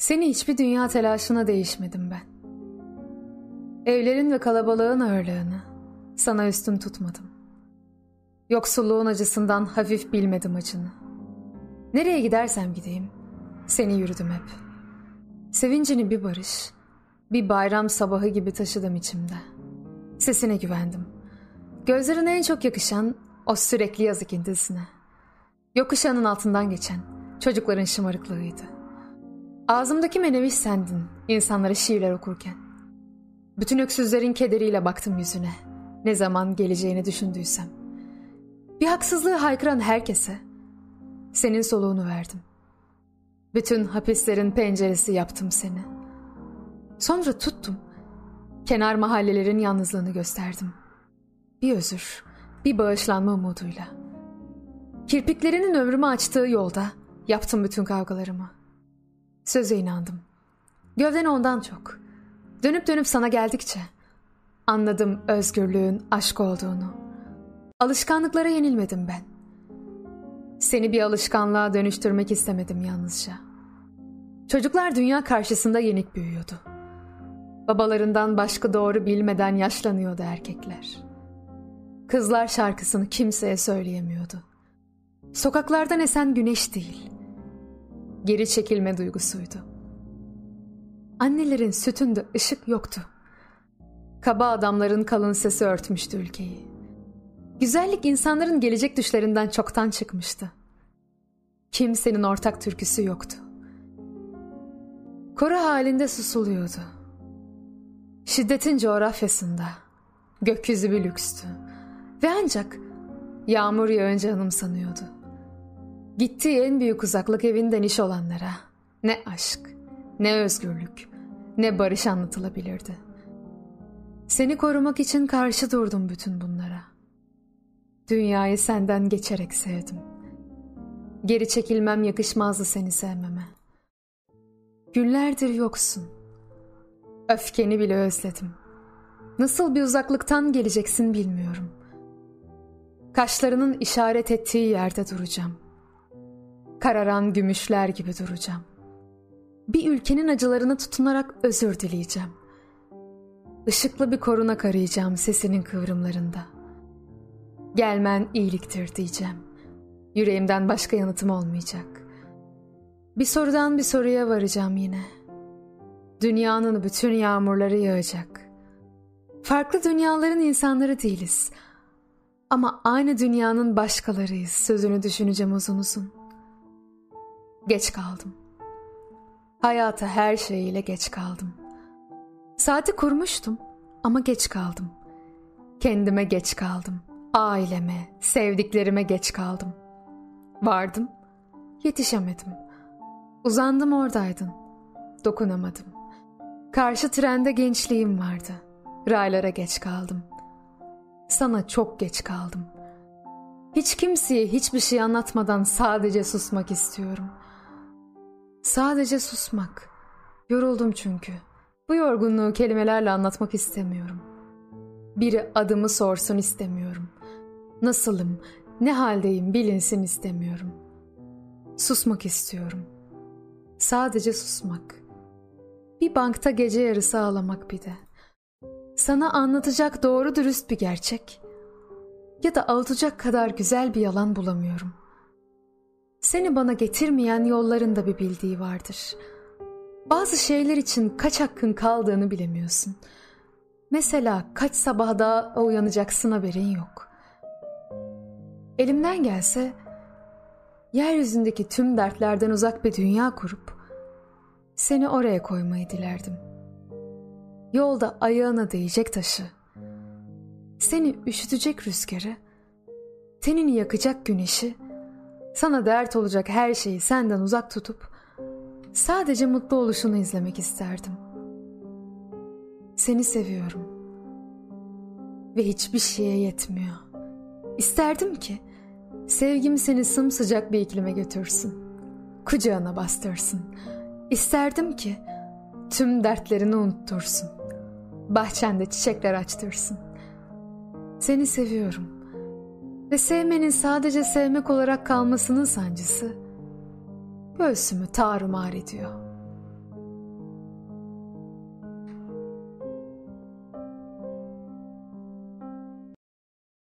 Seni hiçbir dünya telaşına değişmedim ben. Evlerin ve kalabalığın ağırlığını sana üstün tutmadım. Yoksulluğun acısından hafif bilmedim acını. Nereye gidersem gideyim, seni yürüdüm hep. Sevincini bir barış, bir bayram sabahı gibi taşıdım içimde. Sesine güvendim. Gözlerine en çok yakışan o sürekli yazık indisine. Yokuşanın altından geçen çocukların şımarıklığıydı. Ağzımdaki meneviş sendin insanlara şiirler okurken. Bütün öksüzlerin kederiyle baktım yüzüne. Ne zaman geleceğini düşündüysem. Bir haksızlığı haykıran herkese senin soluğunu verdim. Bütün hapislerin penceresi yaptım seni. Sonra tuttum. Kenar mahallelerin yalnızlığını gösterdim. Bir özür, bir bağışlanma umuduyla. Kirpiklerinin ömrümü açtığı yolda yaptım bütün kavgalarımı. Söze inandım. Gövden ondan çok. Dönüp dönüp sana geldikçe anladım özgürlüğün aşk olduğunu. Alışkanlıklara yenilmedim ben. Seni bir alışkanlığa dönüştürmek istemedim yalnızca. Çocuklar dünya karşısında yenik büyüyordu. Babalarından başka doğru bilmeden yaşlanıyordu erkekler. Kızlar şarkısını kimseye söyleyemiyordu. Sokaklardan esen güneş değil, geri çekilme duygusuydu. Annelerin sütünde ışık yoktu. Kaba adamların kalın sesi örtmüştü ülkeyi. Güzellik insanların gelecek düşlerinden çoktan çıkmıştı. Kimsenin ortak türküsü yoktu. Koru halinde susuluyordu. Şiddetin coğrafyasında gökyüzü bir lükstü ve ancak yağmur yağınca anımsanıyordu. Gittiği en büyük uzaklık evinden iş olanlara ne aşk, ne özgürlük, ne barış anlatılabilirdi. Seni korumak için karşı durdum bütün bunlara. Dünyayı senden geçerek sevdim. Geri çekilmem yakışmazdı seni sevmeme. Günlerdir yoksun. Öfkeni bile özledim. Nasıl bir uzaklıktan geleceksin bilmiyorum. Kaşlarının işaret ettiği yerde duracağım. Kararan gümüşler gibi duracağım. Bir ülkenin acılarını tutunarak özür dileyeceğim. Işıklı bir korunak arayacağım sesinin kıvrımlarında. Gelmen iyiliktir diyeceğim. Yüreğimden başka yanıtım olmayacak. Bir sorudan bir soruya varacağım yine. Dünyanın bütün yağmurları yağacak. Farklı dünyaların insanları değiliz. Ama aynı dünyanın başkalarıyız sözünü düşüneceğim uzun uzun. Geç kaldım. Hayata her şeyiyle geç kaldım. Saati kurmuştum ama geç kaldım. Kendime geç kaldım. Aileme, sevdiklerime geç kaldım. Vardım, yetişemedim. Uzandım oradaydın. Dokunamadım. Karşı trende gençliğim vardı. Raylara geç kaldım. Sana çok geç kaldım. Hiç kimseye hiçbir şey anlatmadan sadece susmak istiyorum. Sadece susmak. Yoruldum çünkü. Bu yorgunluğu kelimelerle anlatmak istemiyorum. Biri adımı sorsun istemiyorum. Nasılım, ne haldeyim bilinsin istemiyorum. Susmak istiyorum. Sadece susmak. Bir bankta gece yarısı ağlamak bir de. Sana anlatacak doğru dürüst bir gerçek ya da avutacak kadar güzel bir yalan bulamıyorum. Seni bana getirmeyen yolların da bir bildiği vardır. Bazı şeyler için kaç hakkın kaldığını bilemiyorsun. Mesela kaç sabah daha uyanacaksın haberin yok. Elimden gelse yeryüzündeki tüm dertlerden uzak bir dünya kurup seni oraya koymayı dilerdim. Yolda ayağına değecek taşı, seni üşütecek rüzgarı, tenini yakacak güneşi, sana dert olacak her şeyi senden uzak tutup sadece mutlu oluşunu izlemek isterdim. Seni seviyorum. Ve hiçbir şeye yetmiyor. İsterdim ki sevgim seni sımsıcak bir iklime götürsün. Kucağına bastırsın. İsterdim ki tüm dertlerini unuttursun. Bahçende çiçekler açtırsın. Seni seviyorum. Ve sevmenin sadece sevmek olarak kalmasının sancısı göğsümü tarumar ediyor.''